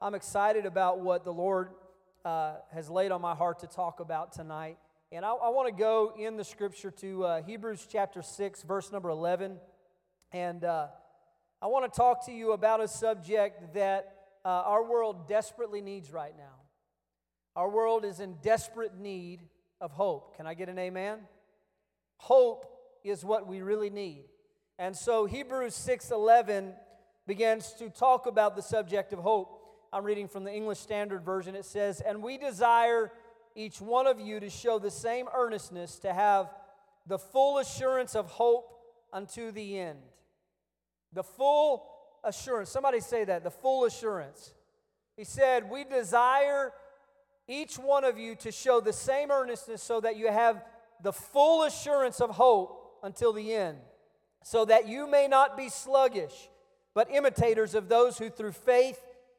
I'm excited about what the Lord uh, has laid on my heart to talk about tonight. And I, I want to go in the scripture to uh, Hebrews chapter 6, verse number 11. And uh, I want to talk to you about a subject that uh, our world desperately needs right now. Our world is in desperate need of hope. Can I get an amen? Hope is what we really need. And so Hebrews 6:11 begins to talk about the subject of hope. I'm reading from the English Standard Version. It says, "And we desire each one of you to show the same earnestness to have the full assurance of hope unto the end." The full assurance. Somebody say that, the full assurance. He said, "We desire each one of you to show the same earnestness so that you have the full assurance of hope until the end, so that you may not be sluggish, but imitators of those who through faith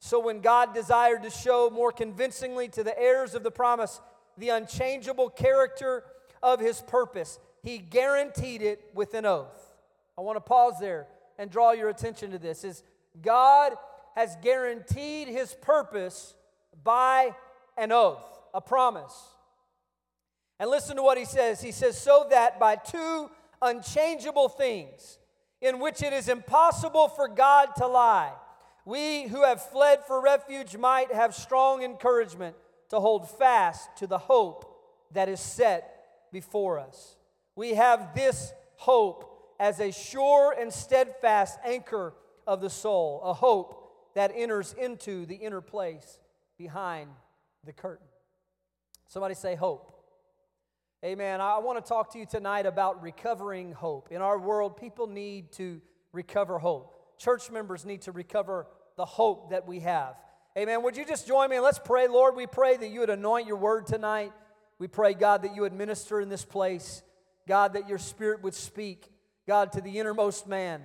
So when God desired to show more convincingly to the heirs of the promise the unchangeable character of his purpose, he guaranteed it with an oath. I want to pause there and draw your attention to this is God has guaranteed his purpose by an oath, a promise. And listen to what he says. He says, So that by two unchangeable things, in which it is impossible for God to lie, we who have fled for refuge might have strong encouragement to hold fast to the hope that is set before us. We have this hope as a sure and steadfast anchor of the soul, a hope that enters into the inner place behind the curtain. Somebody say hope. Amen. I want to talk to you tonight about recovering hope. In our world, people need to recover hope. Church members need to recover the hope that we have. Amen. Would you just join me and let's pray, Lord? We pray that you would anoint your word tonight. We pray, God, that you would minister in this place. God, that your spirit would speak, God, to the innermost man.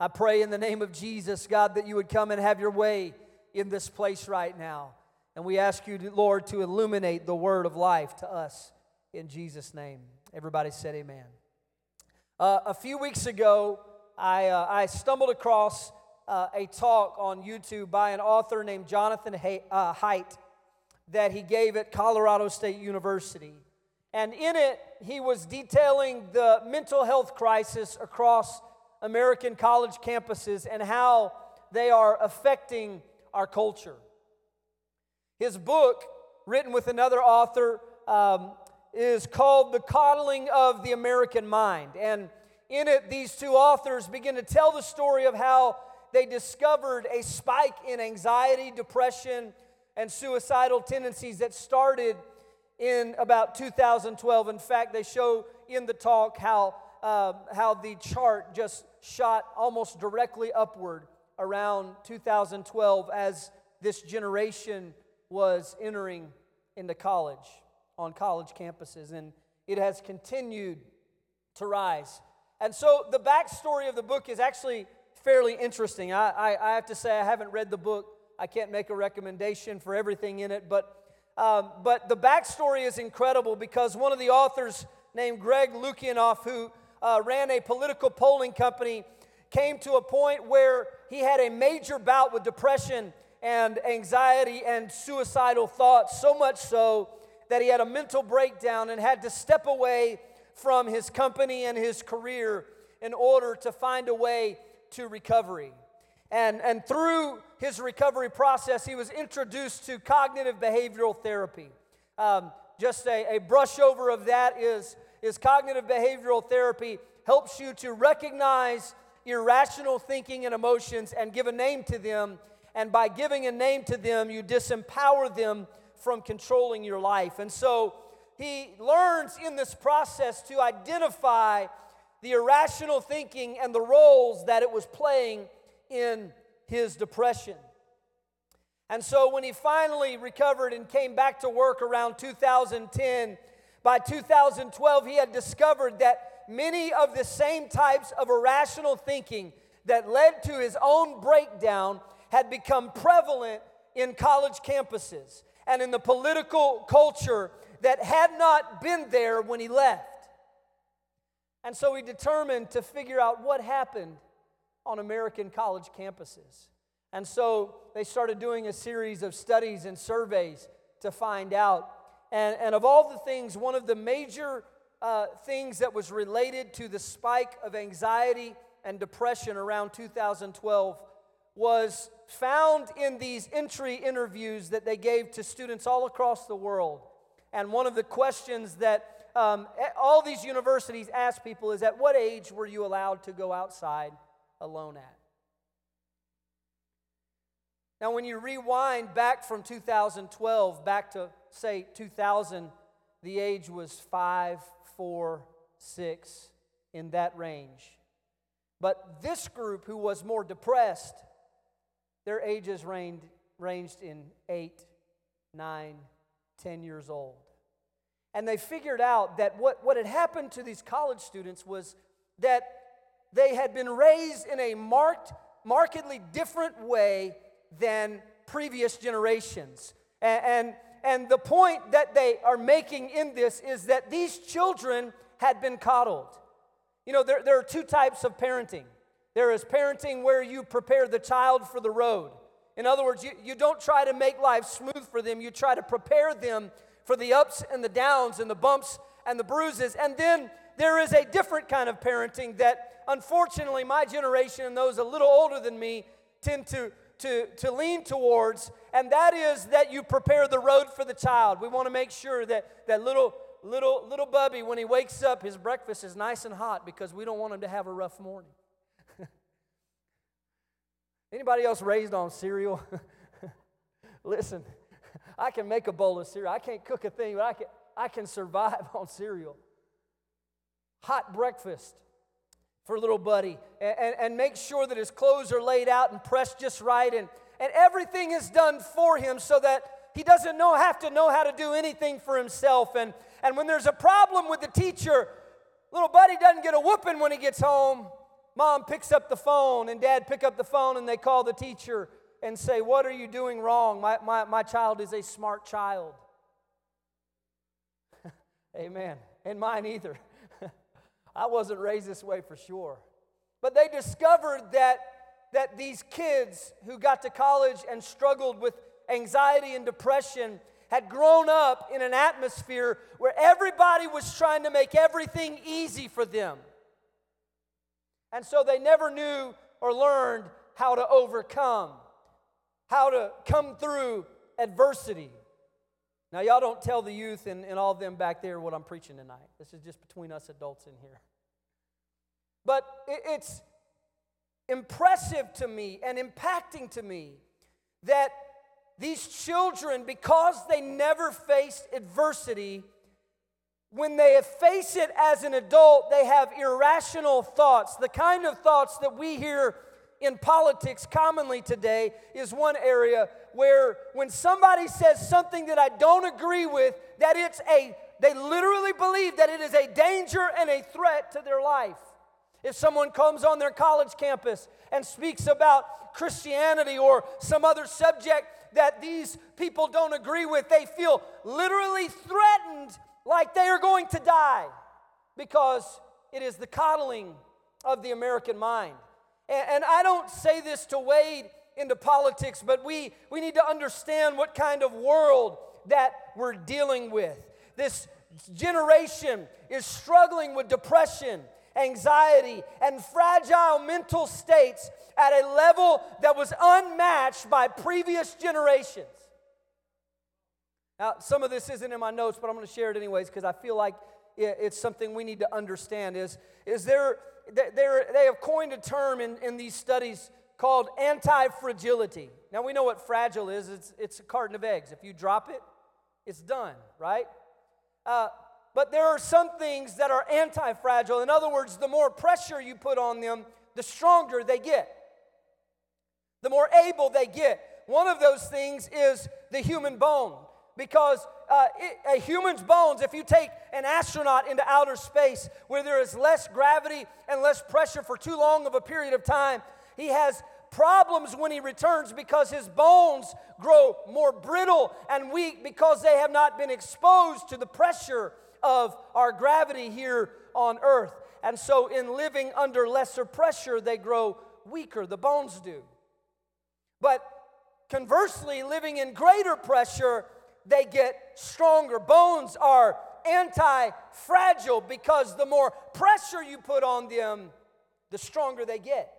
I pray in the name of Jesus, God, that you would come and have your way in this place right now. And we ask you, Lord, to illuminate the word of life to us in Jesus' name. Everybody said amen. Uh, a few weeks ago, I, uh, I stumbled across uh, a talk on YouTube by an author named Jonathan uh, Haidt that he gave at Colorado State University. And in it, he was detailing the mental health crisis across American college campuses and how they are affecting our culture. His book, written with another author, um, is called The Coddling of the American Mind. And in it, these two authors begin to tell the story of how they discovered a spike in anxiety, depression, and suicidal tendencies that started in about 2012. In fact, they show in the talk how, uh, how the chart just shot almost directly upward around 2012 as this generation was entering into college, on college campuses, and it has continued to rise. And so the backstory of the book is actually fairly interesting. I, I, I have to say, I haven't read the book. I can't make a recommendation for everything in it, but, um, but the backstory is incredible because one of the authors, named Greg Lukianoff, who uh, ran a political polling company, came to a point where he had a major bout with depression and anxiety and suicidal thoughts, so much so that he had a mental breakdown and had to step away from his company and his career in order to find a way to recovery. And, and through his recovery process, he was introduced to cognitive behavioral therapy. Um, just a, a brush over of that is, is cognitive behavioral therapy helps you to recognize irrational thinking and emotions and give a name to them and by giving a name to them, you disempower them from controlling your life. And so he learns in this process to identify the irrational thinking and the roles that it was playing in his depression. And so when he finally recovered and came back to work around 2010, by 2012, he had discovered that many of the same types of irrational thinking that led to his own breakdown had become prevalent in college campuses and in the political culture that had not been there when he left. And so he determined to figure out what happened on American college campuses. And so they started doing a series of studies and surveys to find out. And, and of all the things, one of the major uh, things that was related to the spike of anxiety and depression around 2012 was found in these entry interviews that they gave to students all across the world. And one of the questions that um, all these universities ask people is at what age were you allowed to go outside alone at? Now, when you rewind back from 2012 back to, say, 2000, the age was five, four, six, in that range. But this group, who was more depressed, their ages ranged, ranged in eight, nine, ten years old. And they figured out that what, what had happened to these college students was that they had been raised in a marked, markedly different way than previous generations. And, and, and the point that they are making in this is that these children had been coddled. You know, there, there are two types of parenting there is parenting where you prepare the child for the road. In other words, you, you don't try to make life smooth for them, you try to prepare them for the ups and the downs and the bumps and the bruises. And then there is a different kind of parenting that, unfortunately, my generation and those a little older than me tend to to, to lean towards, and that is that you prepare the road for the child. We want to make sure that that little little little bubby, when he wakes up, his breakfast is nice and hot because we don't want him to have a rough morning. Anybody else raised on cereal? Listen, I can make a bowl of cereal. I can't cook a thing, but I can, I can survive on cereal. Hot breakfast for little buddy and, and make sure that his clothes are laid out and pressed just right and, and everything is done for him so that he doesn't know have to know how to do anything for himself and, and when there's a problem with the teacher little buddy doesn't get a whooping when he gets home mom picks up the phone and dad pick up the phone and they call the teacher and say what are you doing wrong? My, my, my child is a smart child. Amen. And mine either. I wasn't raised this way for sure. But they discovered that, that these kids who got to college and struggled with anxiety and depression had grown up in an atmosphere where everybody was trying to make everything easy for them. And so they never knew or learned how to overcome, how to come through adversity. Now, y'all don't tell the youth and, and all of them back there what I'm preaching tonight. This is just between us adults in here. But it, it's impressive to me and impacting to me that these children, because they never faced adversity, when they face it as an adult, they have irrational thoughts. The kind of thoughts that we hear in politics commonly today is one area where when somebody says something that I don't agree with, that it's a, they literally believe that it is a danger and a threat to their life. If someone comes on their college campus and speaks about Christianity or some other subject that these people don't agree with, they feel literally threatened like they are going to die because it is the coddling of the American mind. And, and I don't say this to wade into politics, but we, we need to understand what kind of world that we're dealing with. This generation is struggling with depression, anxiety, and fragile mental states at a level that was unmatched by previous generations. Now, some of this isn't in my notes, but I'm going to share it anyways because I feel like it's something we need to understand. Is, is there, they have coined a term in, in these studies called anti fragility. Now, we know what fragile is it's, it's a carton of eggs. If you drop it, it's done, right? Uh, but there are some things that are anti fragile. In other words, the more pressure you put on them, the stronger they get, the more able they get. one of those things is the human bone. Because uh, a human's bones, if you take an astronaut into outer space where there is less gravity and less pressure for too long of a period of time, he has problems when he returns because his bones grow more brittle and weak because they have not been exposed to the pressure of our gravity here on earth. And so, in living under lesser pressure, they grow weaker, the bones do. But conversely, living in greater pressure, they get stronger. Bones are anti fragile because the more pressure you put on them, the stronger they get.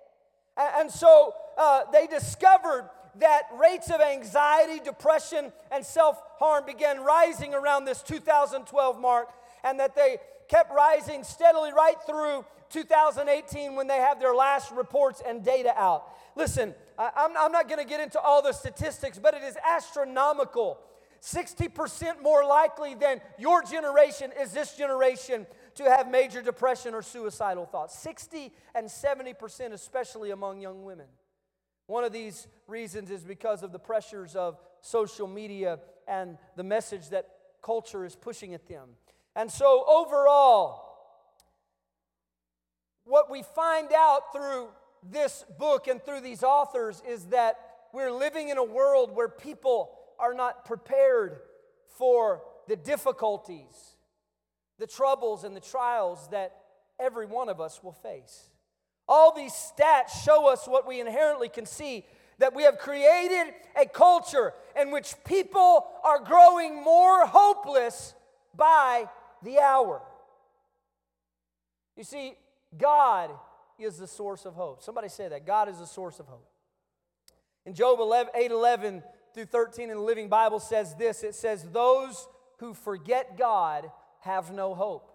And so uh, they discovered that rates of anxiety, depression, and self harm began rising around this 2012 mark, and that they kept rising steadily right through 2018 when they have their last reports and data out. Listen, I'm, I'm not going to get into all the statistics, but it is astronomical. 60% more likely than your generation is this generation to have major depression or suicidal thoughts. 60 and 70%, especially among young women. One of these reasons is because of the pressures of social media and the message that culture is pushing at them. And so, overall, what we find out through this book and through these authors is that we're living in a world where people are not prepared for the difficulties, the troubles, and the trials that every one of us will face. All these stats show us what we inherently can see that we have created a culture in which people are growing more hopeless by the hour. You see, God is the source of hope. Somebody say that. God is the source of hope. In Job 11, 8 11 through 13 in the Living Bible says this it says, Those who forget God have no hope.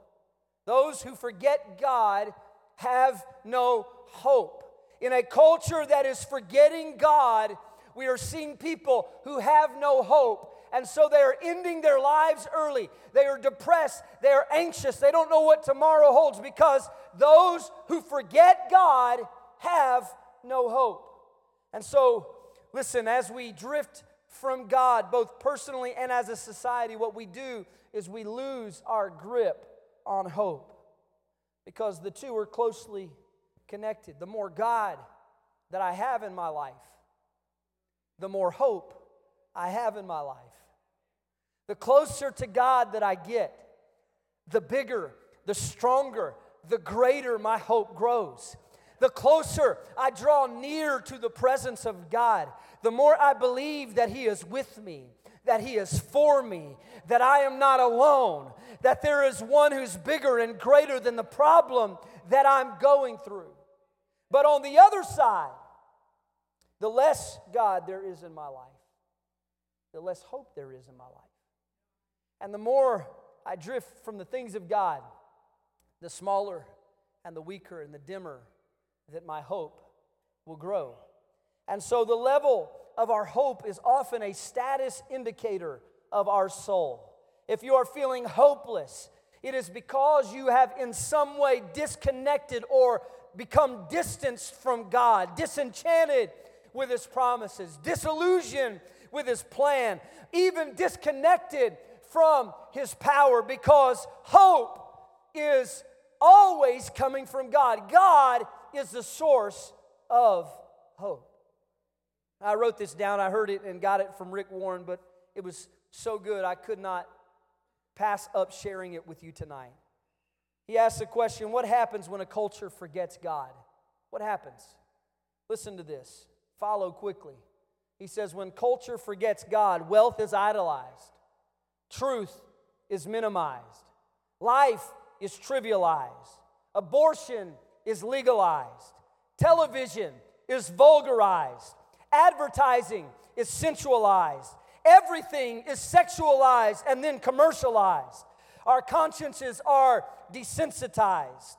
Those who forget God have no hope. In a culture that is forgetting God, we are seeing people who have no hope. And so they are ending their lives early. They are depressed. They are anxious. They don't know what tomorrow holds because those who forget God have no hope. And so, listen, as we drift from God, both personally and as a society, what we do is we lose our grip on hope because the two are closely connected. The more God that I have in my life, the more hope I have in my life. The closer to God that I get, the bigger, the stronger, the greater my hope grows. The closer I draw near to the presence of God, the more I believe that He is with me, that He is for me, that I am not alone, that there is one who's bigger and greater than the problem that I'm going through. But on the other side, the less God there is in my life, the less hope there is in my life. And the more I drift from the things of God, the smaller and the weaker and the dimmer that my hope will grow. And so the level of our hope is often a status indicator of our soul. If you are feeling hopeless, it is because you have in some way disconnected or become distanced from God, disenchanted with His promises, disillusioned with His plan, even disconnected from His power because hope is always coming from God. God is the source of hope. I wrote this down. I heard it and got it from Rick Warren, but it was so good I could not pass up sharing it with you tonight. He asked the question What happens when a culture forgets God? What happens? Listen to this. Follow quickly. He says, When culture forgets God, wealth is idolized, truth is minimized, life is trivialized, abortion is legalized, television is vulgarized, advertising is sensualized, everything is sexualized and then commercialized. Our consciences are desensitized.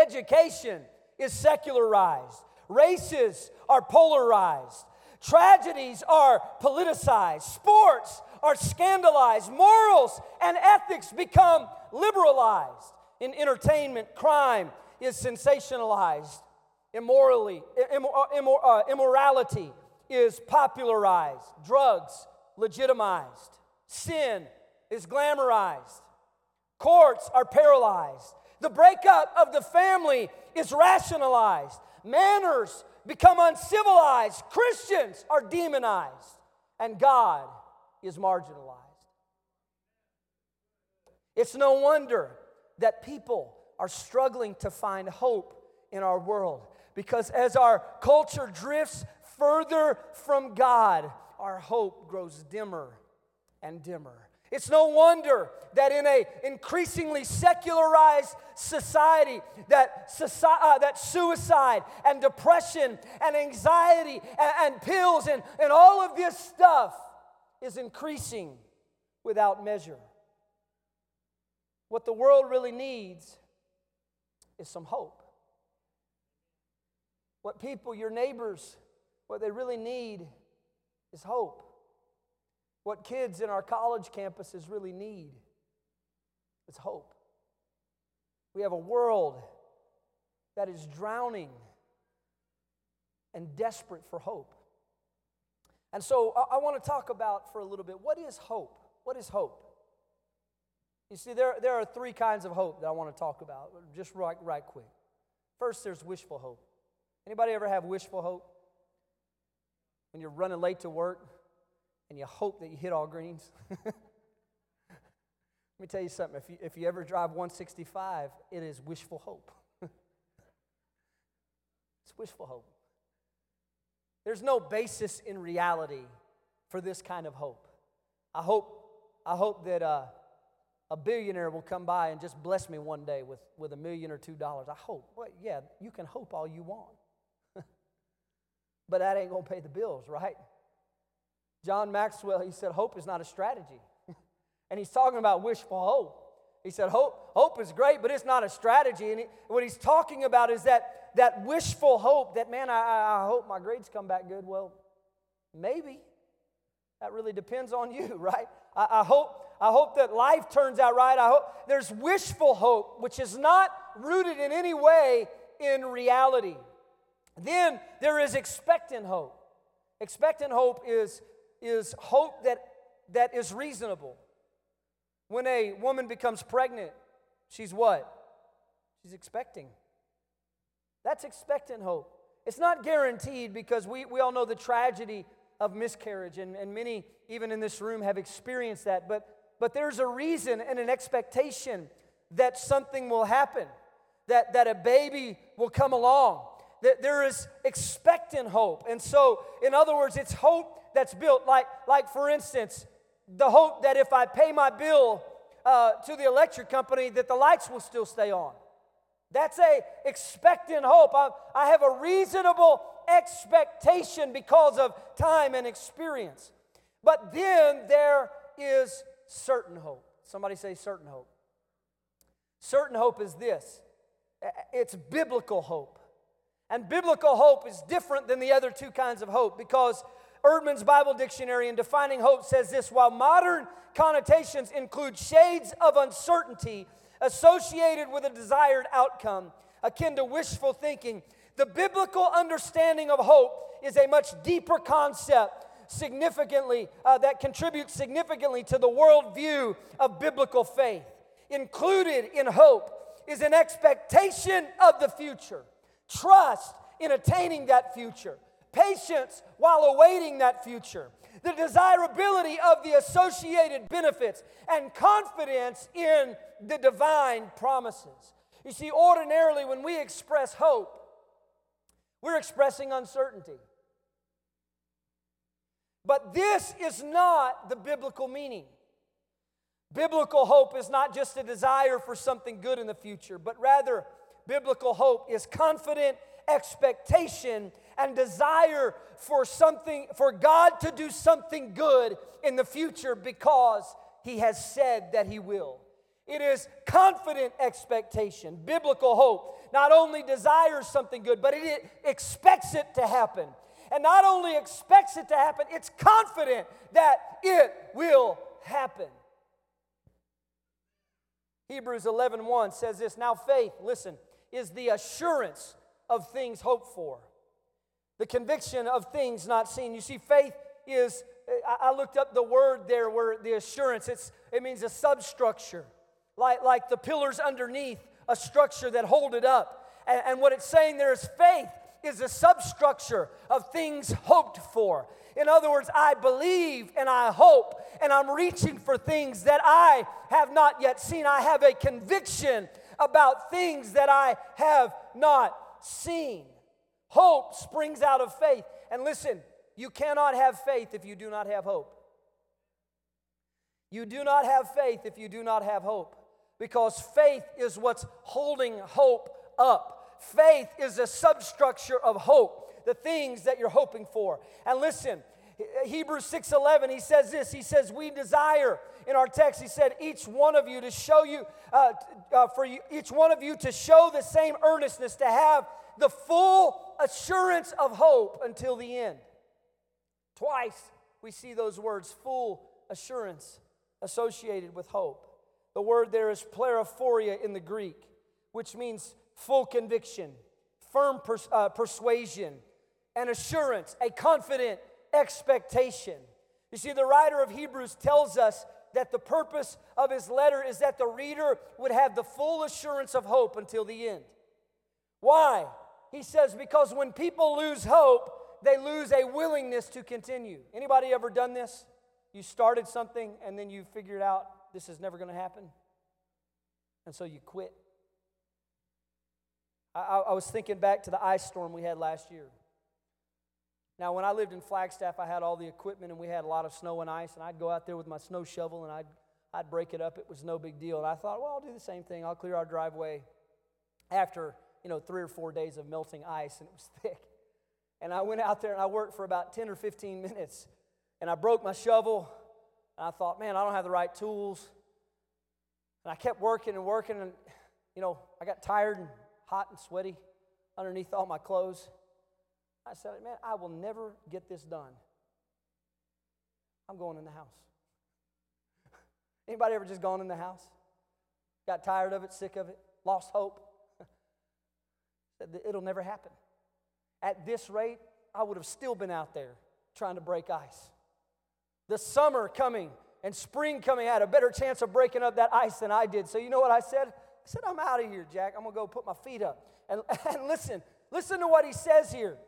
Education is secularized. Races are polarized. Tragedies are politicized. Sports are scandalized. Morals and ethics become liberalized. In entertainment, crime is sensationalized. Immorally, immor, uh, uh, immorality is popularized, drugs legitimized, sin is glamorized, courts are paralyzed, the breakup of the family is rationalized, manners become uncivilized, Christians are demonized, and God is marginalized. It's no wonder that people are struggling to find hope in our world because as our culture drifts further from God, our hope grows dimmer and dimmer. It's no wonder that in a increasingly secularized society that, uh, that suicide and depression and anxiety and, and pills and, and all of this stuff is increasing without measure. What the world really needs is some hope. What people, your neighbors, what they really need is hope. What kids in our college campuses really need is hope. We have a world that is drowning and desperate for hope. And so I, I want to talk about for a little bit what is hope? What is hope? You see, there, there are three kinds of hope that I want to talk about, just right, right quick. First, there's wishful hope. Anybody ever have wishful hope? When you're running late to work and you hope that you hit all greens? Let me tell you something. If you, if you ever drive 165, it is wishful hope. it's wishful hope. There's no basis in reality for this kind of hope. I hope, I hope that uh, a billionaire will come by and just bless me one day with, with a million or two dollars. I hope. Well, yeah, you can hope all you want. but that ain't going to pay the bills, right? John Maxwell, he said, hope is not a strategy. and he's talking about wishful hope. He said, hope, hope is great, but it's not a strategy. And he, what he's talking about is that, that wishful hope that, man, I, I hope my grades come back good. Well, maybe. That really depends on you, right? I, I, hope, I hope that life turns out right. I hope there's wishful hope, which is not rooted in any way in reality. Then there is expectant hope. Expectant hope is, is hope that, that is reasonable. When a woman becomes pregnant, she's what? She's expecting. That's expectant hope. It's not guaranteed because we, we all know the tragedy of miscarriage, and, and many, even in this room, have experienced that. But, but there's a reason and an expectation that something will happen, that, that a baby will come along, that there is expectant hope. And so, in other words, it's hope that's built, like, like for instance, the hope that if I pay my bill uh, to the electric company, that the lights will still stay on. That's a expectant hope. I, I have a reasonable expectation because of time and experience. But then there is certain hope. Somebody say certain hope. Certain hope is this it's biblical hope. And biblical hope is different than the other two kinds of hope because Eerdmans Bible Dictionary in defining hope says this while modern connotations include shades of uncertainty associated with a desired outcome, akin to wishful thinking, the biblical understanding of hope is a much deeper concept significantly uh, that contributes significantly to the worldview of biblical faith. Included in hope is an expectation of the future trust in attaining that future patience while awaiting that future the desirability of the associated benefits and confidence in the divine promises. You see ordinarily when we express hope we're expressing uncertainty. But this is not the biblical meaning. Biblical hope is not just a desire for something good in the future, but rather, biblical hope is confident expectation and desire for something, for God to do something good in the future because He has said that He will. It is confident expectation. Biblical hope not only desires something good, but it expects it to happen. And not only expects it to happen, it's confident that it will happen. Hebrews 11:1 1 says this, now faith, listen, is the assurance of things hoped for, the conviction of things not seen. You see, faith is, I looked up the word there where the assurance, it's, it means a substructure, like, like the pillars underneath a structure that hold it up. And, and what it's saying there is faith is a substructure of things hoped for. In other words, I believe and I hope, and I'm reaching for things that I have not yet seen. I have a conviction about things that I have not seen. Hope springs out of faith. And listen, you cannot have faith if you do not have hope. You do not have faith if you do not have hope because faith is what's holding hope up. Faith is a substructure of hope, the things that you're hoping for. And listen, Hebrews 6:11 he says this he says we desire in our text he said each one of you to show you uh, uh, for you, each one of you to show the same earnestness to have the full assurance of hope until the end twice we see those words full assurance associated with hope the word there is plerophoria in the greek which means full conviction, firm pers- uh, persuasion, and assurance, a confident expectation. You see, the writer of Hebrews tells us that the purpose of his letter is that the reader would have the full assurance of hope until the end. Why? He says, because when people lose hope, they lose a willingness to continue. Anybody ever done this? You started something and then you figured out this is never going to happen. And so you quit. I, I was thinking back to the ice storm we had last year. Now, when I lived in Flagstaff, I had all the equipment and we had a lot of snow and ice, and I'd go out there with my snow shovel and I'd, I'd break it up. It was no big deal. And I thought, well, I'll do the same thing. I'll clear our driveway after, you know, three or four days of melting ice, and it was thick. And I went out there and I worked for about 10 or 15 minutes, and I broke my shovel, and I thought, man, I don't have the right tools. And I kept working and working, and, you know, I got tired and hot and sweaty underneath all my clothes. I said, Man, I will never get this done. I'm going in the house. Anybody ever just gone in the house? Got tired of it, sick of it, lost hope? It'll never happen. At this rate, I would have still been out there trying to break ice. The summer coming and spring coming I had a better chance of breaking up that ice than I did. So, you know what I said? I said, I'm out of here, Jack. I'm going to go put my feet up. And, and listen, listen to what he says here.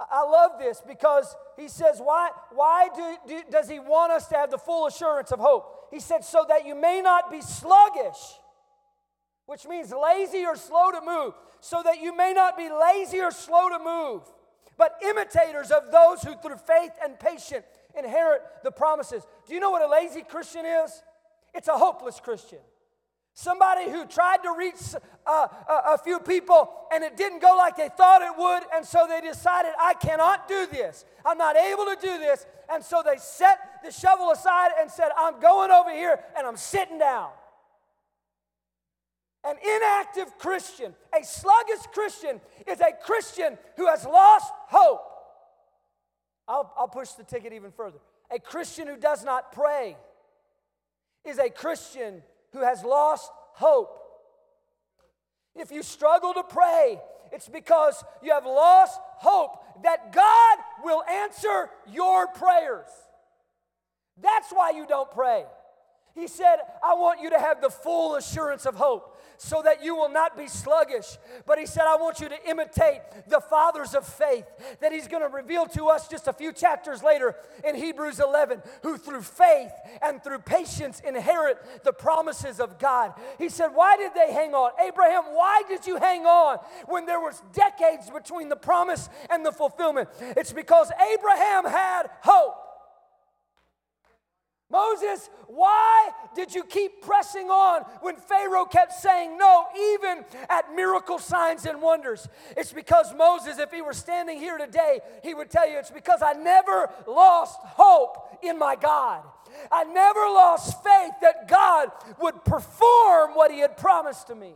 I love this because he says, Why, why do, do, does he want us to have the full assurance of hope? He said, So that you may not be sluggish, which means lazy or slow to move, so that you may not be lazy or slow to move, but imitators of those who through faith and patience inherit the promises. Do you know what a lazy Christian is? It's a hopeless Christian. Somebody who tried to reach uh, a, a few people and it didn't go like they thought it would, and so they decided, I cannot do this. I'm not able to do this. And so they set the shovel aside and said, I'm going over here and I'm sitting down. An inactive Christian, a sluggish Christian, is a Christian who has lost hope. I'll, I'll push the ticket even further. A Christian who does not pray is a Christian who has lost hope. If you struggle to pray, it's because you have lost hope that God will answer your prayers. That's why you don't pray. He said, I want you to have the full assurance of hope so that you will not be sluggish. But he said, I want you to imitate the fathers of faith that he's going to reveal to us just a few chapters later in Hebrews 11, who through faith and through patience inherit the promises of God. He said, Why did they hang on? Abraham, why did you hang on when there was decades between the promise and the fulfillment? It's because Abraham had hope. Moses, why did you keep pressing on when Pharaoh kept saying no, even at miracle signs and wonders? It's because Moses, if he were standing here today, he would tell you it's because I never lost hope in my God. I never lost faith that God would perform what he had promised to me.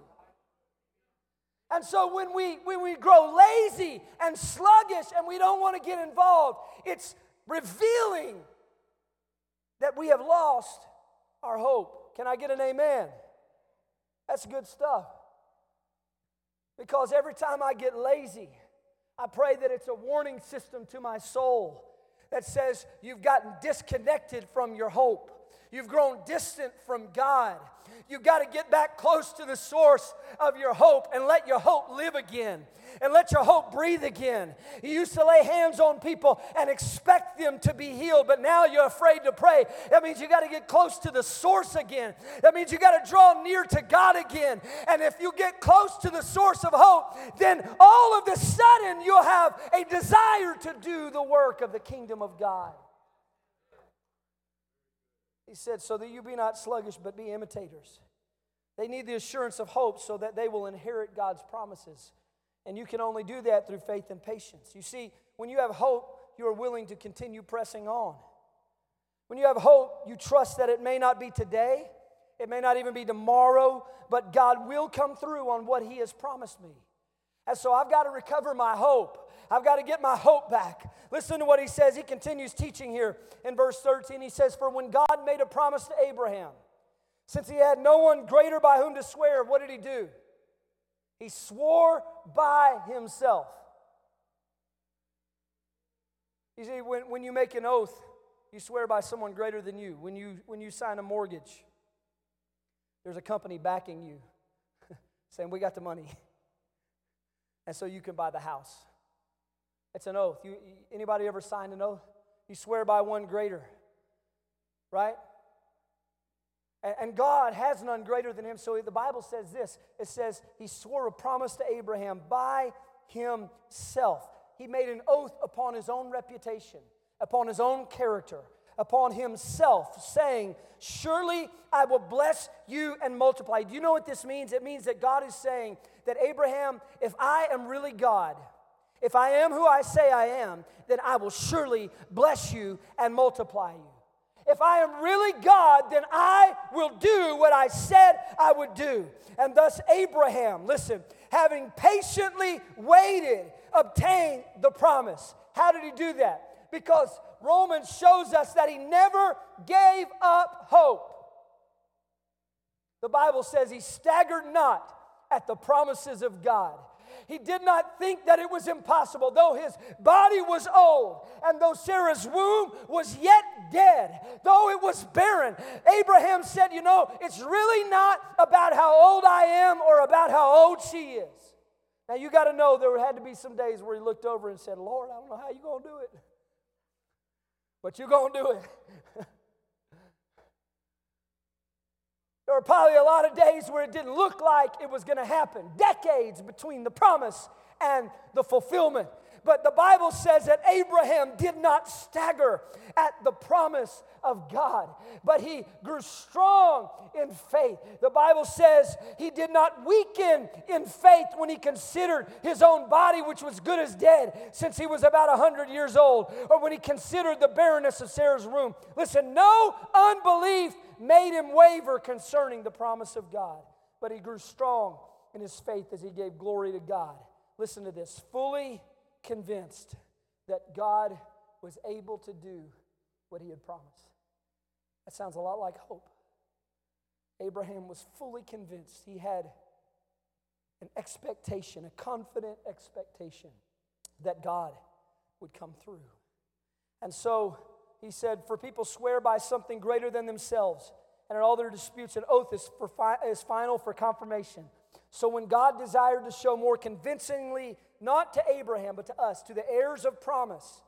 And so when we when we grow lazy and sluggish and we don't want to get involved, it's revealing that we have lost our hope. Can I get an amen? That's good stuff. Because every time I get lazy, I pray that it's a warning system to my soul that says you've gotten disconnected from your hope. You've grown distant from God. You've got to get back close to the source of your hope and let your hope live again and let your hope breathe again. You used to lay hands on people and expect them to be healed, but now you're afraid to pray. That means you got to get close to the source again. That means you got to draw near to God again. And if you get close to the source of hope, then all of a sudden you'll have a desire to do the work of the kingdom of God. He said, So that you be not sluggish, but be imitators. They need the assurance of hope so that they will inherit God's promises. And you can only do that through faith and patience. You see, when you have hope, you are willing to continue pressing on. When you have hope, you trust that it may not be today, it may not even be tomorrow, but God will come through on what He has promised me. And so I've got to recover my hope. I've got to get my hope back. Listen to what he says. He continues teaching here in verse 13. He says, For when God made a promise to Abraham, since he had no one greater by whom to swear, what did he do? He swore by himself. You see, when, when you make an oath, you swear by someone greater than you. When you, when you sign a mortgage, there's a company backing you, saying, We got the money. And so you can buy the house. It's an oath. You, anybody ever signed an oath? You swear by one greater, right? And, God has none greater than him. So the Bible says this it says, He swore a promise to Abraham by himself. He made an oath upon his own reputation, upon his own character, upon himself, saying, Surely I will bless you and multiply. Do you know what this means? It means that God is saying that Abraham, if I am really God, if I am who I say I am, then I will surely bless you and multiply you. If I am really God, then I will do what I said I would do. And thus, Abraham, listen, having patiently waited, obtained the promise. How did he do that? Because Romans shows us that he never gave up hope. The Bible says he staggered not at the promises of God. He did not think that it was impossible, though his body was old, and though Sarah's womb was yet dead, though it was barren. Abraham said, You know, it's really not about how old I am or about how old she is. Now, you got to know there had to be some days where he looked over and said, Lord, I don't know how you're going to do it, but you're going to do it. There were probably a lot of days where it didn't look like it was going to happen, decades between the promise and the fulfillment. But the Bible says that Abraham did not stagger at the promise of God, but he grew strong in faith. The Bible says he did not weaken in faith when he considered his own body, which was good as dead, since he was about 100 years old, or when he considered the barrenness of Sarah's womb. Listen, no unbelief made him waver concerning the promise of God, but he grew strong in his faith as he gave glory to God. Listen to this fully convinced that God was able to do what he had promised. That sounds a lot like hope. Abraham was fully convinced. He had an expectation, a confident expectation that God would come through. And so he said, For people swear by something greater than themselves, and in all their disputes, an oath is, for fi- is final for confirmation. So when God desired to show more convincingly, not to Abraham, but to us, to the heirs of promise,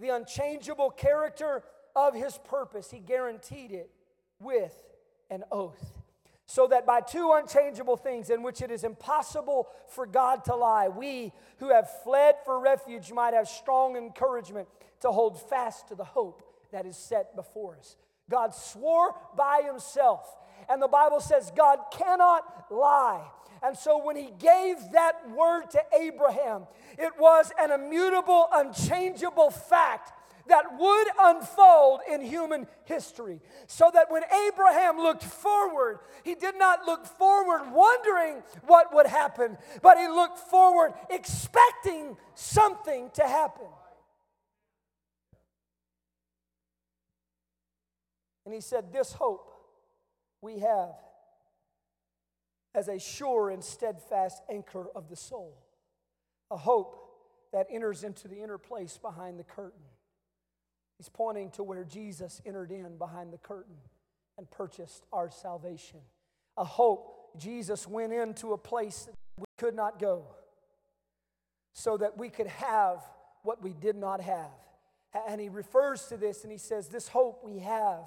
the unchangeable character of his purpose, he guaranteed it with an oath. So that by two unchangeable things in which it is impossible for God to lie, we who have fled for refuge might have strong encouragement to hold fast to the hope that is set before us. God swore by himself. And the Bible says God cannot lie. And so when he gave that word to Abraham, it was an immutable, unchangeable fact that would unfold in human history. So that when Abraham looked forward, he did not look forward wondering what would happen, but he looked forward expecting something to happen. And he said, This hope we have as a sure and steadfast anchor of the soul, a hope that enters into the inner place behind the curtain. He's pointing to where Jesus entered in behind the curtain and purchased our salvation. A hope Jesus went into a place we could not go so that we could have what we did not have. And he refers to this and he says, This hope we have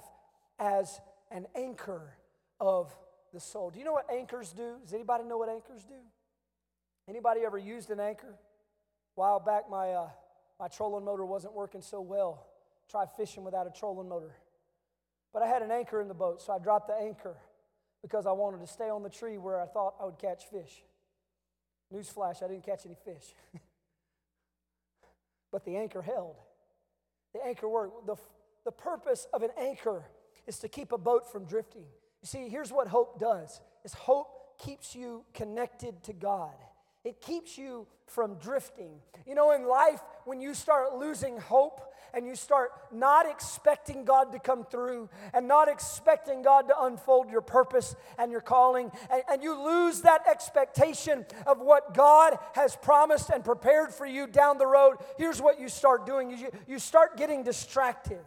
as an anchor of the soul. Do you know what anchors do? Does anybody know what anchors do? Anybody ever used an anchor? A while back, my, uh, my trolling motor wasn't working so well. Try fishing without a trolling motor. But I had an anchor in the boat, so I dropped the anchor because I wanted to stay on the tree where I thought I would catch fish. Newsflash, I didn't catch any fish. but the anchor held. The anchor worked. The, the purpose of an anchor is to keep a boat from drifting. You see, here's what hope does is hope keeps you connected to God. It keeps you from drifting. You know, in life, when you start losing hope and you start not expecting God to come through and not expecting God to unfold your purpose and your calling, and, and you lose that expectation of what God has promised and prepared for you down the road, here's what you start doing you, you start getting distracted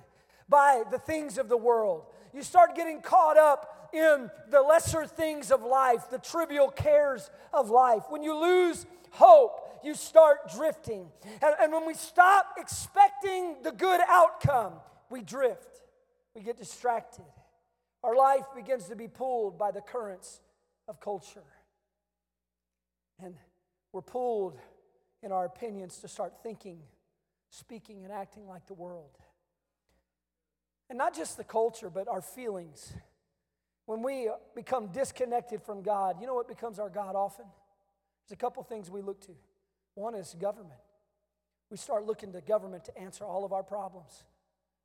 by the things of the world. You start getting caught up in the lesser things of life, the trivial cares of life. When you lose hope, you start drifting. And, and when we stop expecting the good outcome, we drift. We get distracted. Our life begins to be pulled by the currents of culture. And we're pulled in our opinions to start thinking, speaking, and acting like the world. And not just the culture, but our feelings when we become disconnected from God, you know what becomes our God often? There's a couple things we look to. One is government. We start looking to government to answer all of our problems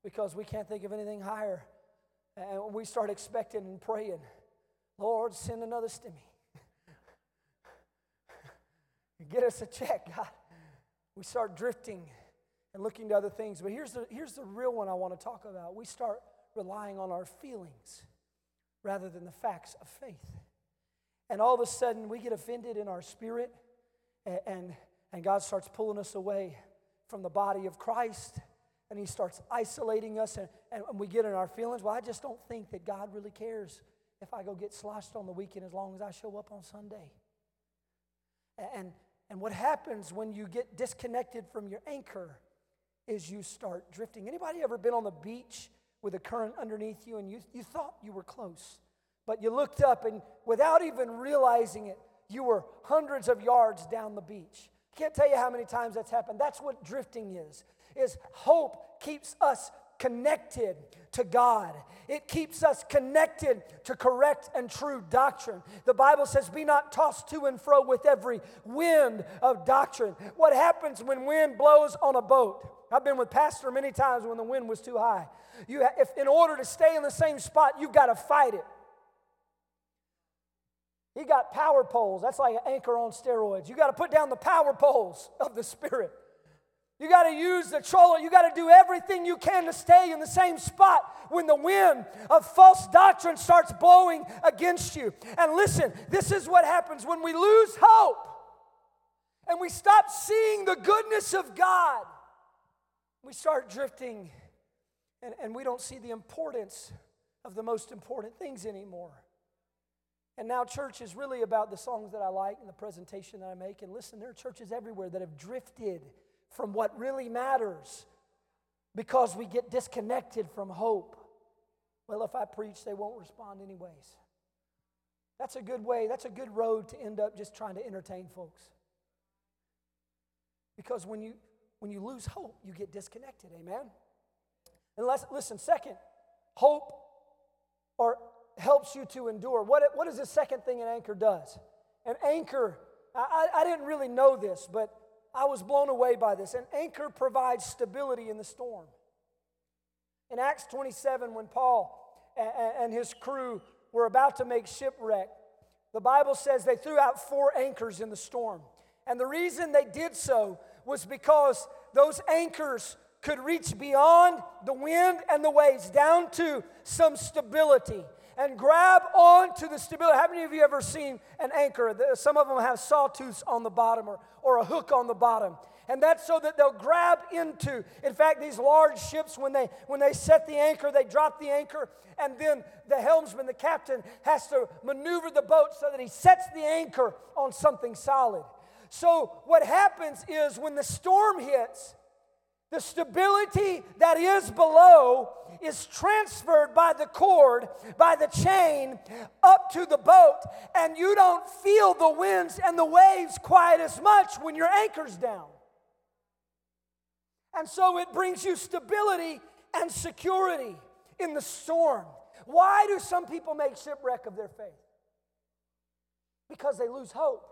because we can't think of anything higher. And we start expecting and praying, Lord, send another stimmy. Get us a check, God. We start drifting and looking to other things. But here's the, here's the real one I want to talk about. We start relying on our feelings rather than the facts of faith. And all of a sudden, we get offended in our spirit, and, and, and God starts pulling us away from the body of Christ, and He starts isolating us, and, and we get in our feelings. Well, I just don't think that God really cares if I go get sloshed on the weekend as long as I show up on Sunday. And, and what happens when you get disconnected from your anchor is you start drifting. Anybody ever been on the beach with a current underneath you, and you, you thought you were close. But you looked up, and without even realizing it, you were hundreds of yards down the beach. Can't tell you how many times that's happened. That's what drifting is. Is hope keeps us connected to God. It keeps us connected to correct and true doctrine. The Bible says, Be not tossed to and fro with every wind of doctrine. What happens when wind blows on a boat? I've been with Pastor many times when the wind was too high. You, if in order to stay in the same spot, you've got to fight it. He got power poles. That's like an anchor on steroids. You got to put down the power poles of the Spirit. You got to use the troller. You got to do everything you can to stay in the same spot when the wind of false doctrine starts blowing against you. And listen, this is what happens when we lose hope and we stop seeing the goodness of God. We start drifting and, and we don't see the importance of the most important things anymore. And now, church is really about the songs that I like and the presentation that I make. And listen, there are churches everywhere that have drifted from what really matters because we get disconnected from hope. Well, if I preach, they won't respond anyways. That's a good way, that's a good road to end up just trying to entertain folks. Because when you when you lose hope, you get disconnected. Amen. And listen, second, hope or helps you to endure. What, what is the second thing an anchor does? An anchor, I, I didn't really know this, but I was blown away by this. An anchor provides stability in the storm. In Acts 27, when Paul and his crew were about to make shipwreck, the Bible says they threw out four anchors in the storm. And the reason they did so was because those anchors could reach beyond the wind and the waves down to some stability and grab on to the stability. How many of you ever seen an anchor? Some of them have sawtooths on the bottom or, or a hook on the bottom. And that's so that they'll grab into. In fact, these large ships, when they when they set the anchor, they drop the anchor, and then the helmsman, the captain, has to maneuver the boat so that he sets the anchor on something solid. So what happens is when the storm hits, the stability that is below is transferred by the cord, by the chain, up to the boat, and you don't feel the winds and the waves quite as much when your anchor's down. And so it brings you stability and security in the storm. Why do some people make shipwreck of their faith? Because they lose hope.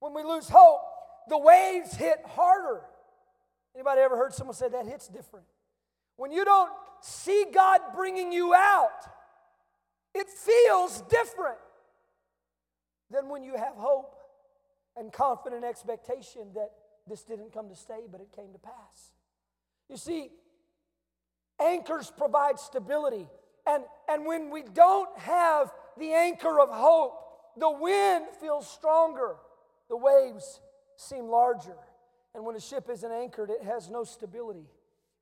When we lose hope, the waves hit harder. Anybody ever heard someone say that hits different? When you don't see God bringing you out, it feels different than when you have hope and confident expectation that this didn't come to stay, but it came to pass. You see, anchors provide stability. And, and when we don't have the anchor of hope, the wind feels stronger, the waves seem larger. And when a ship isn't anchored, it has no stability.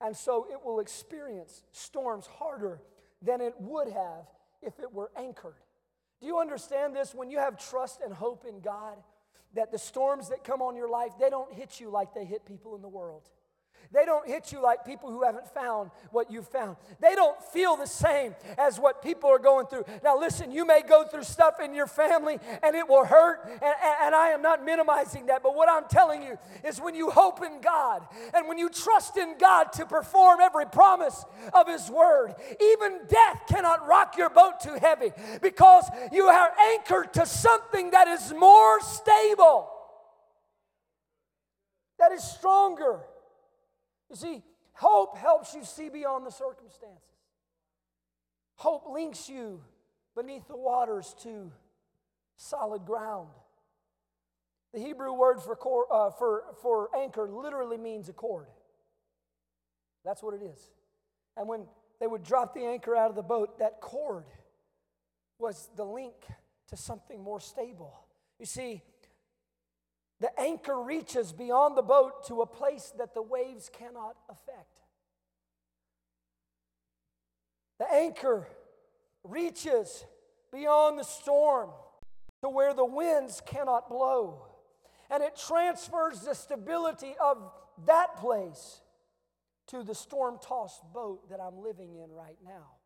And so it will experience storms harder than it would have if it were anchored. Do you understand this? When you have trust and hope in God, that the storms that come on your life, they don't hit you like they hit people in the world. They don't hit you like people who haven't found what you've found. They don't feel the same as what people are going through. Now, listen, you may go through stuff in your family and it will hurt, and, and I am not minimizing that, but what I'm telling you is when you hope in God and when you trust in God to perform every promise of His Word, even death cannot rock your boat too heavy because you are anchored to something that is more stable, that is stronger. You see, hope helps you see beyond the circumstances. Hope links you beneath the waters to solid ground. The Hebrew word for, uh, for, for anchor literally means a cord. That's what it is. And when they would drop the anchor out of the boat, that cord was the link to something more stable. You see, the anchor reaches beyond the boat to a place that the waves cannot affect. The anchor reaches beyond the storm to where the winds cannot blow. And it transfers the stability of that place to the storm tossed boat that I'm living in right now.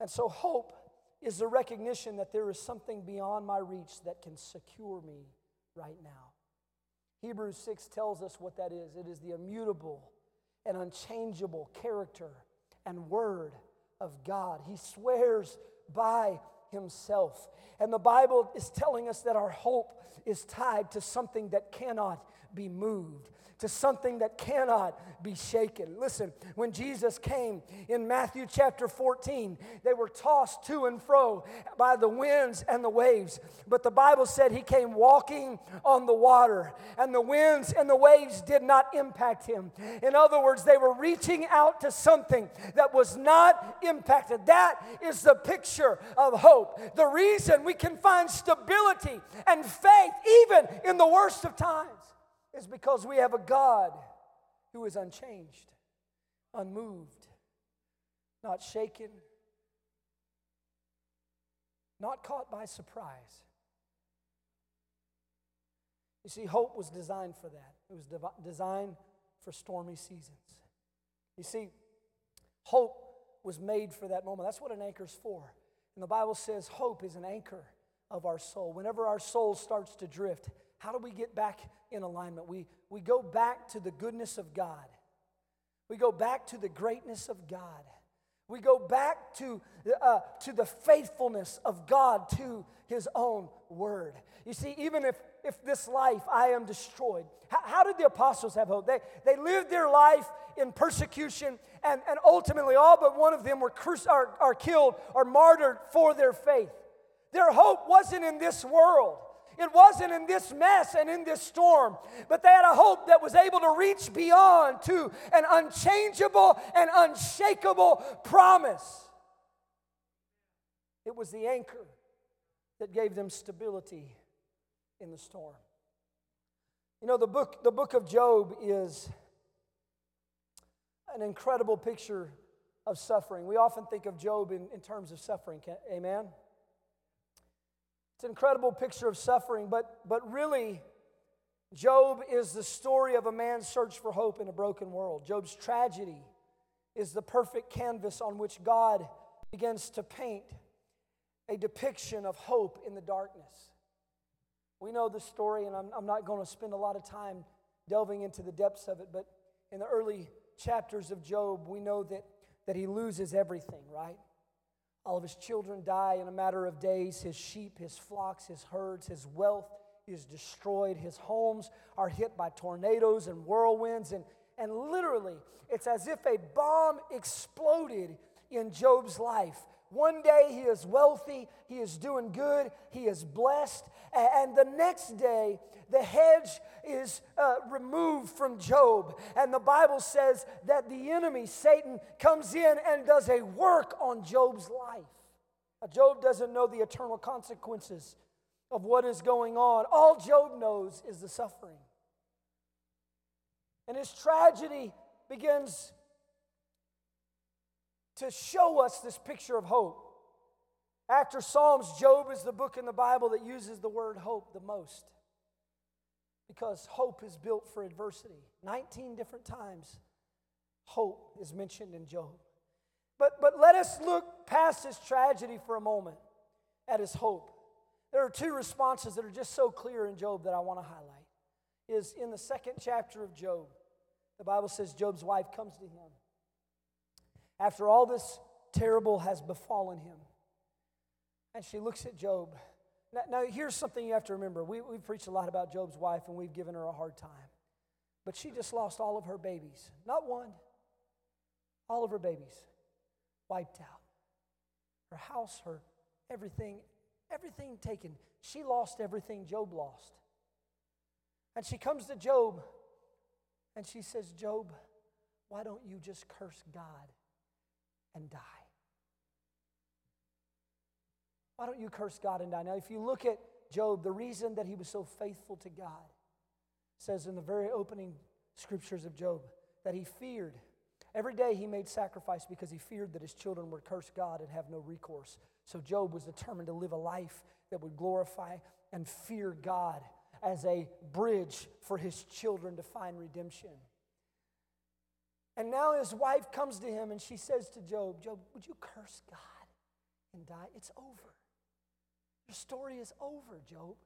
And so, hope is the recognition that there is something beyond my reach that can secure me right now. Hebrews 6 tells us what that is it is the immutable and unchangeable character and word of God. He swears by himself. And the Bible is telling us that our hope is tied to something that cannot be moved to something that cannot be shaken. Listen, when Jesus came in Matthew chapter 14, they were tossed to and fro by the winds and the waves. But the Bible said he came walking on the water, and the winds and the waves did not impact him. In other words, they were reaching out to something that was not impacted. That is the picture of hope. The reason we can find stability and faith even in the worst of times is because we have a God who is unchanged, unmoved, not shaken, not caught by surprise. You see, hope was designed for that. It was dev- designed for stormy seasons. You see, hope was made for that moment. That's what an anchor's for. And the Bible says hope is an anchor of our soul. Whenever our soul starts to drift, how do we get back in alignment? We, we go back to the goodness of God. We go back to the greatness of God. We go back to, uh, to the faithfulness of God to His own word. You see, even if, if this life I am destroyed, how, how did the apostles have hope? They, they lived their life in persecution, and, and ultimately, all but one of them were, are, are killed or martyred for their faith. Their hope wasn't in this world. It wasn't in this mess and in this storm, but they had a hope that was able to reach beyond to an unchangeable and unshakable promise. It was the anchor that gave them stability in the storm. You know, the book, the book of Job is an incredible picture of suffering. We often think of Job in, in terms of suffering. Amen? It's an incredible picture of suffering, but, but really, Job is the story of a man's search for hope in a broken world. Job's tragedy is the perfect canvas on which God begins to paint a depiction of hope in the darkness. We know the story, and I'm, I'm not going to spend a lot of time delving into the depths of it, but in the early chapters of Job, we know that, that he loses everything, right? All of his children die in a matter of days. His sheep, his flocks, his herds, his wealth is destroyed. His homes are hit by tornadoes and whirlwinds. And, and literally, it's as if a bomb exploded in Job's life. One day he is wealthy, he is doing good, he is blessed, and the next day the hedge is uh, removed from Job. And the Bible says that the enemy, Satan, comes in and does a work on Job's life. Now, Job doesn't know the eternal consequences of what is going on. All Job knows is the suffering. And his tragedy begins to show us this picture of hope. After Psalms, Job is the book in the Bible that uses the word hope the most because hope is built for adversity. 19 different times, hope is mentioned in Job. But, but let us look past his tragedy for a moment at his hope. There are two responses that are just so clear in Job that I want to highlight. Is in the second chapter of Job, the Bible says Job's wife comes to him after all this terrible has befallen him. And she looks at Job. Now, now here's something you have to remember. We, we've preached a lot about Job's wife and we've given her a hard time. But she just lost all of her babies. Not one, all of her babies wiped out. Her house, her everything, everything taken. She lost everything Job lost. And she comes to Job and she says, Job, why don't you just curse God and die? Why don't you curse God and die? Now, if you look at Job, the reason that he was so faithful to God says in the very opening scriptures of Job that he feared. Every day he made sacrifice because he feared that his children would curse God and have no recourse. So Job was determined to live a life that would glorify and fear God as a bridge for his children to find redemption. And now his wife comes to him and she says to Job, Job, would you curse God and die? It's over. Your story is over, Job.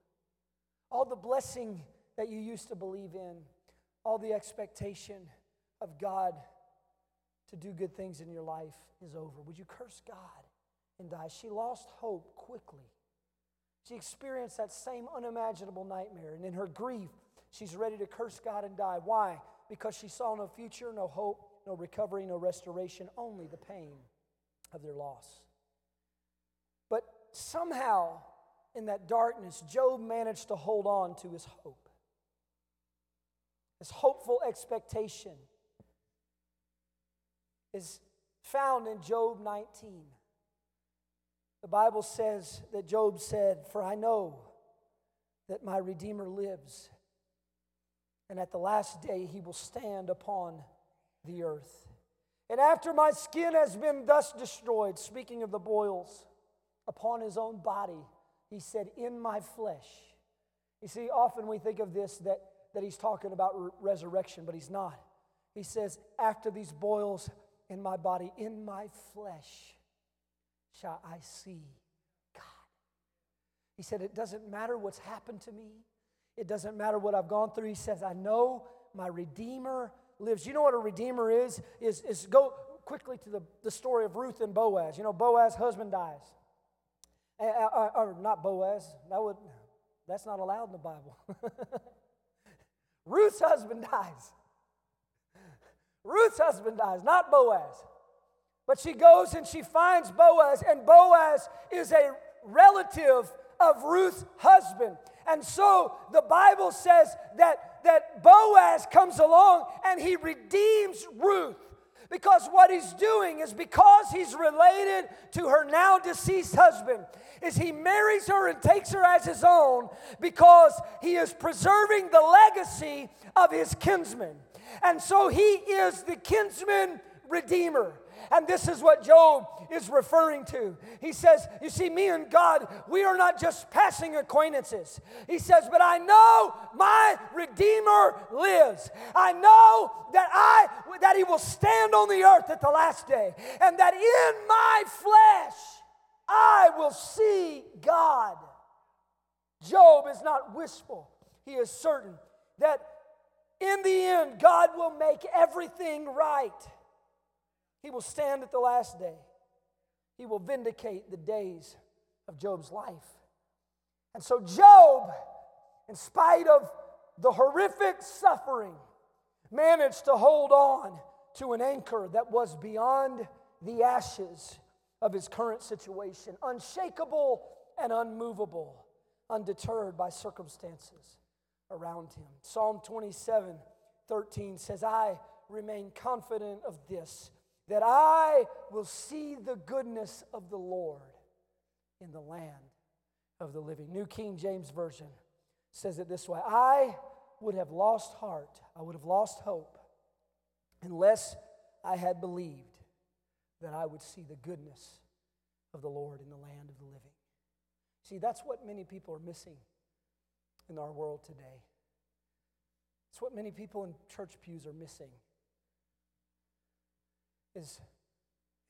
All the blessing that you used to believe in, all the expectation of God to do good things in your life is over. Would you curse God and die? She lost hope quickly. She experienced that same unimaginable nightmare. And in her grief, she's ready to curse God and die. Why? Because she saw no future, no hope, no recovery, no restoration, only the pain of their loss. But somehow, in that darkness, Job managed to hold on to his hope, his hopeful expectation is found in Job 19. The Bible says that Job said, For I know that my Redeemer lives, and at the last day he will stand upon the earth. And after my skin has been thus destroyed, speaking of the boils upon his own body, he said, In my flesh. You see, often we think of this that, that he's talking about re- resurrection, but he's not. He says, After these boils in my body, in my flesh, shall I see God. He said, It doesn't matter what's happened to me, it doesn't matter what I've gone through. He says, I know my Redeemer lives. You know what a Redeemer is? Is, is go quickly to the, the story of Ruth and Boaz. You know, Boaz's husband dies. Uh, or not Boaz, that would, that's not allowed in the Bible. Ruth's husband dies. Ruth's husband dies, not Boaz. But she goes and she finds Boaz, and Boaz is a relative of Ruth's husband. And so the Bible says that, that Boaz comes along and he redeems Ruth. Because what he's doing is because he's related to her now deceased husband, is he marries her and takes her as his own because he is preserving the legacy of his kinsman. And so he is the kinsman redeemer. And this is what Job is referring to. He says, You see, me and God, we are not just passing acquaintances. He says, But I know my Redeemer lives. I know that I that he will stand on the earth at the last day, and that in my flesh I will see God. Job is not wishful. He is certain that in the end, God will make everything right. He will stand at the last day. He will vindicate the days of Job's life. And so, Job, in spite of the horrific suffering, managed to hold on to an anchor that was beyond the ashes of his current situation, unshakable and unmovable, undeterred by circumstances around him. Psalm 27 13 says, I remain confident of this that I will see the goodness of the Lord in the land of the living. New King James Version says it this way I would have lost heart, I would have lost hope, unless I had believed that I would see the goodness of the Lord in the land of the living. See, that's what many people are missing in our world today. It's what many people in church pews are missing is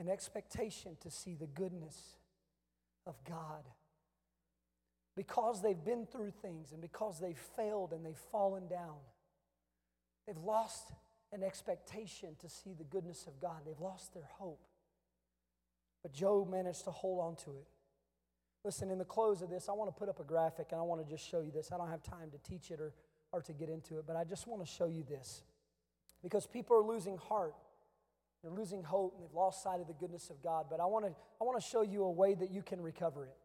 an expectation to see the goodness of God. Because they've been through things and because they've failed and they've fallen down, they've lost an expectation to see the goodness of God. They've lost their hope. But Job managed to hold on to it. Listen, in the close of this, I want to put up a graphic and I want to just show you this. I don't have time to teach it or, or to get into it, but I just want to show you this. Because people are losing heart they're losing hope and they've lost sight of the goodness of God. But I want to I want to show you a way that you can recover it.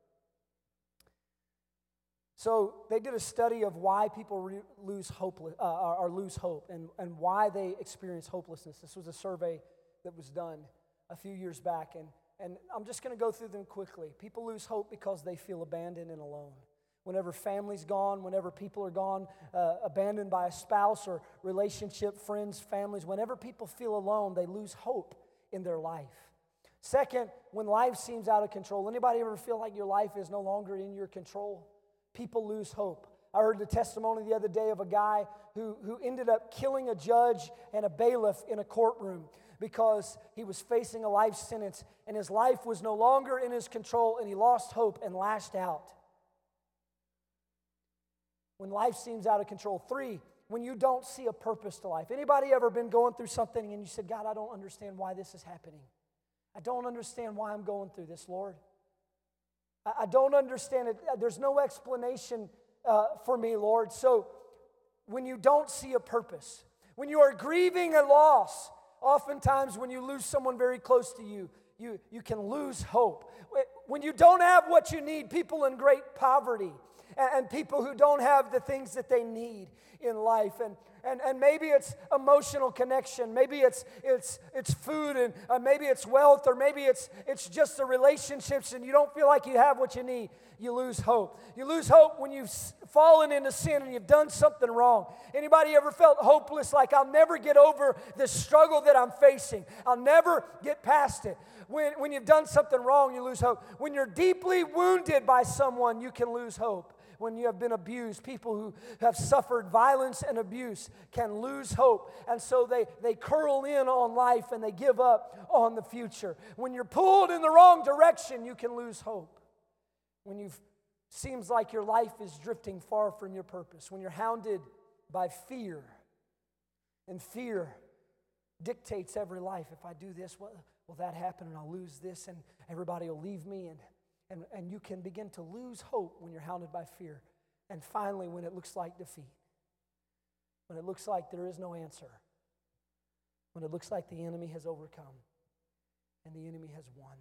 So they did a study of why people re- lose hope uh, or lose hope and, and why they experience hopelessness. This was a survey that was done a few years back, and, and I'm just going to go through them quickly. People lose hope because they feel abandoned and alone whenever family's gone, whenever people are gone, uh, abandoned by a spouse or relationship, friends, families, whenever people feel alone, they lose hope in their life. Second, when life seems out of control. Anybody ever feel like your life is no longer in your control? People lose hope. I heard the testimony the other day of a guy who, who ended up killing a judge and a bailiff in a courtroom because he was facing a life sentence and his life was no longer in his control and he lost hope and lashed out when life seems out of control. Three, when you don't see a purpose to life. Anybody ever been going through something and you said, God, I don't understand why this is happening. I don't understand why I'm going through this, Lord. I, don't understand it. There's no explanation uh, for me, Lord. So when you don't see a purpose, when you are grieving a loss, oftentimes when you lose someone very close to you, you, you can lose hope. When you don't have what you need, people in great poverty, and people who don't have the things that they need in life. And, and, and maybe it's emotional connection, maybe it's, it's, it's food, and uh, maybe it's wealth, or maybe it's, it's just the relationships, and you don't feel like you have what you need. You lose hope. You lose hope when you've fallen into sin and you've done something wrong. Anybody ever felt hopeless, like I'll never get over this struggle that I'm facing? I'll never get past it. When, when you've done something wrong, you lose hope. When you're deeply wounded by someone, you can lose hope when you have been abused. People who have suffered violence and abuse can lose hope. And so they, they curl in on life and they give up on the future. When you're pulled in the wrong direction, you can lose hope. When you seems like your life is drifting far from your purpose, when you're hounded by fear, and fear dictates every life. If I do this, what will that happen? And I'll lose this, and everybody will leave me, and and, and you can begin to lose hope when you're hounded by fear. And finally, when it looks like defeat, when it looks like there is no answer, when it looks like the enemy has overcome and the enemy has won,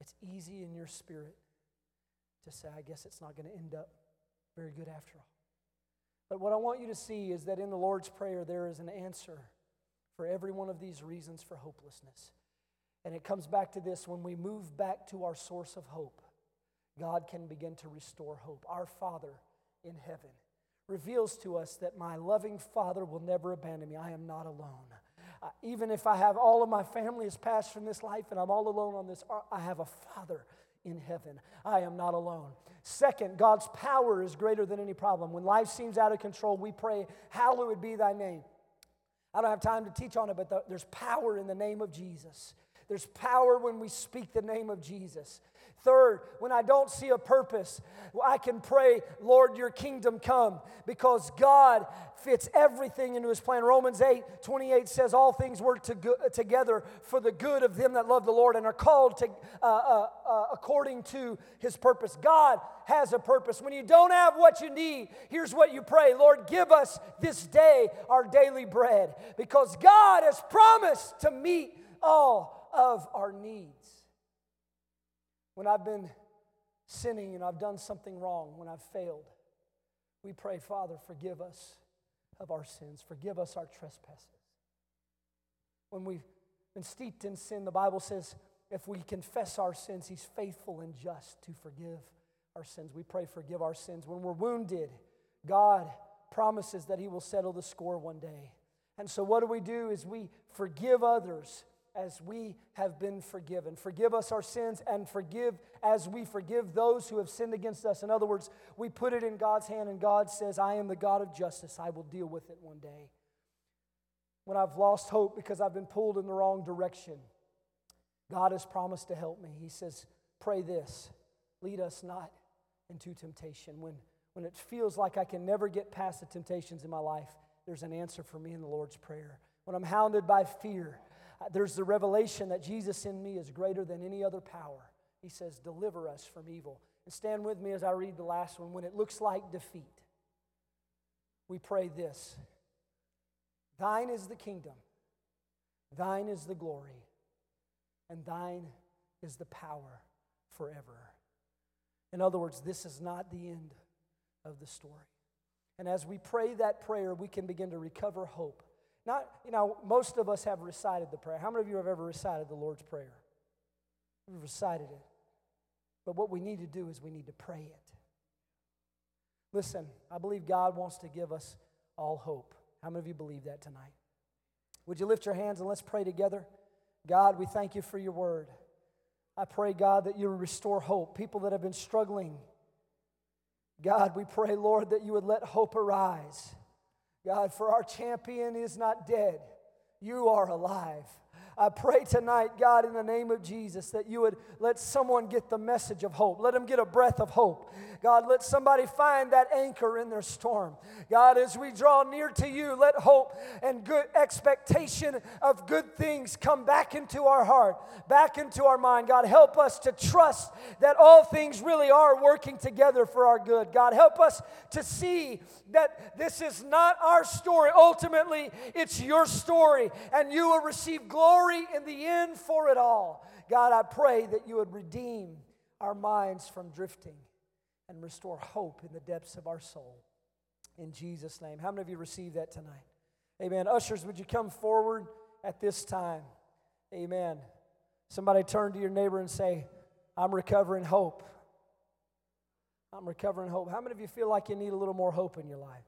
it's easy in your spirit to say, I guess it's not going to end up very good after all. But what I want you to see is that in the Lord's Prayer, there is an answer for every one of these reasons for hopelessness. And it comes back to this when we move back to our source of hope, God can begin to restore hope. Our Father in heaven reveals to us that my loving Father will never abandon me. I am not alone. Uh, even if I have all of my family has passed from this life and I'm all alone on this I have a Father in heaven. I am not alone. Second, God's power is greater than any problem. When life seems out of control, we pray, Hallowed be thy name. I don't have time to teach on it, but the, there's power in the name of Jesus. There's power when we speak the name of Jesus. Third, when I don't see a purpose, I can pray, Lord, your kingdom come, because God fits everything into his plan. Romans 8 28 says, All things work to go- together for the good of them that love the Lord and are called to, uh, uh, uh, according to his purpose. God has a purpose. When you don't have what you need, here's what you pray Lord, give us this day our daily bread, because God has promised to meet all of our needs when I've been sinning and I've done something wrong, when I've failed, we pray, Father, forgive us of our sins, forgive us our trespasses. When we've been steeped in sin, the Bible says if we confess our sins, He's faithful and just to forgive our sins. We pray, forgive our sins. When we're wounded, God promises that He will settle the score one day. And so, what do we do is we forgive others as we have been forgiven. Forgive us our sins and forgive as we forgive those who have sinned against us. In other words, we put it in God's hand, and God says, I am the God of justice. I will deal with it one day. When I've lost hope because I've been pulled in the wrong direction, God has promised to help me. He says, Pray this lead us not into temptation. When, when it feels like I can never get past the temptations in my life, there's an answer for me in the Lord's Prayer. When I'm hounded by fear, there's the revelation that Jesus in me is greater than any other power. He says, Deliver us from evil. And stand with me as I read the last one. When it looks like defeat, we pray this Thine is the kingdom, thine is the glory, and thine is the power forever. In other words, this is not the end of the story. And as we pray that prayer, we can begin to recover hope not, you know, most of us have recited the prayer. How many of you have ever recited the Lord's Prayer? We've recited it. But what we need to do is we need to pray it. Listen, I believe God wants to give us all hope. How many of you believe that tonight? Would you lift your hands and let's pray together? God, we thank you for your word. I pray, God, that you restore hope. People that have been struggling. God, we pray, Lord, that you would let hope arise. God, for our champion is not dead, you are alive. I pray tonight, God, in the name of Jesus, that you would let someone get the message of hope. Let them get a breath of hope. God, let somebody find that anchor in their storm. God, as we draw near to you, let hope and good expectation of good things come back into our heart, back into our mind. God, help us to trust that all things really are working together for our good. God, help us to see that this is not our story. Ultimately, it's your story, and you will receive glory in the end for it all. God, I pray that you would redeem our minds from drifting and restore hope in the depths of our soul. In Jesus' name. How many of you received that tonight? Amen. Ushers, would you come forward at this time? Amen. Somebody turn to your neighbor and say, I'm recovering hope. I'm recovering hope. How many of you feel like you need a little more hope in your life?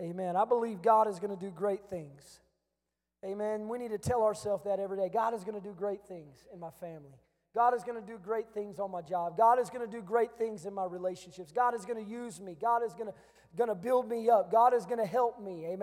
Amen. I believe God is going to do great things. Amen. We need to tell ourselves that every day. God is going to do great things in my family. God is going to do great things on my job. God is going to do great things in my relationships. God is going to use me. God is going to, build me up. God is going to help me. Amen.